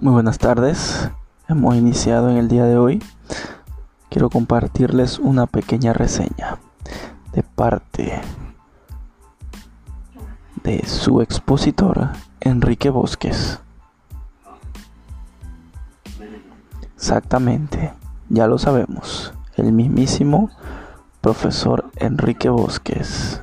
Muy buenas tardes. Hemos iniciado en el día de hoy. Quiero compartirles una pequeña reseña de parte de su expositor Enrique Bosques. Exactamente, ya lo sabemos, el mismísimo profesor Enrique Bosques.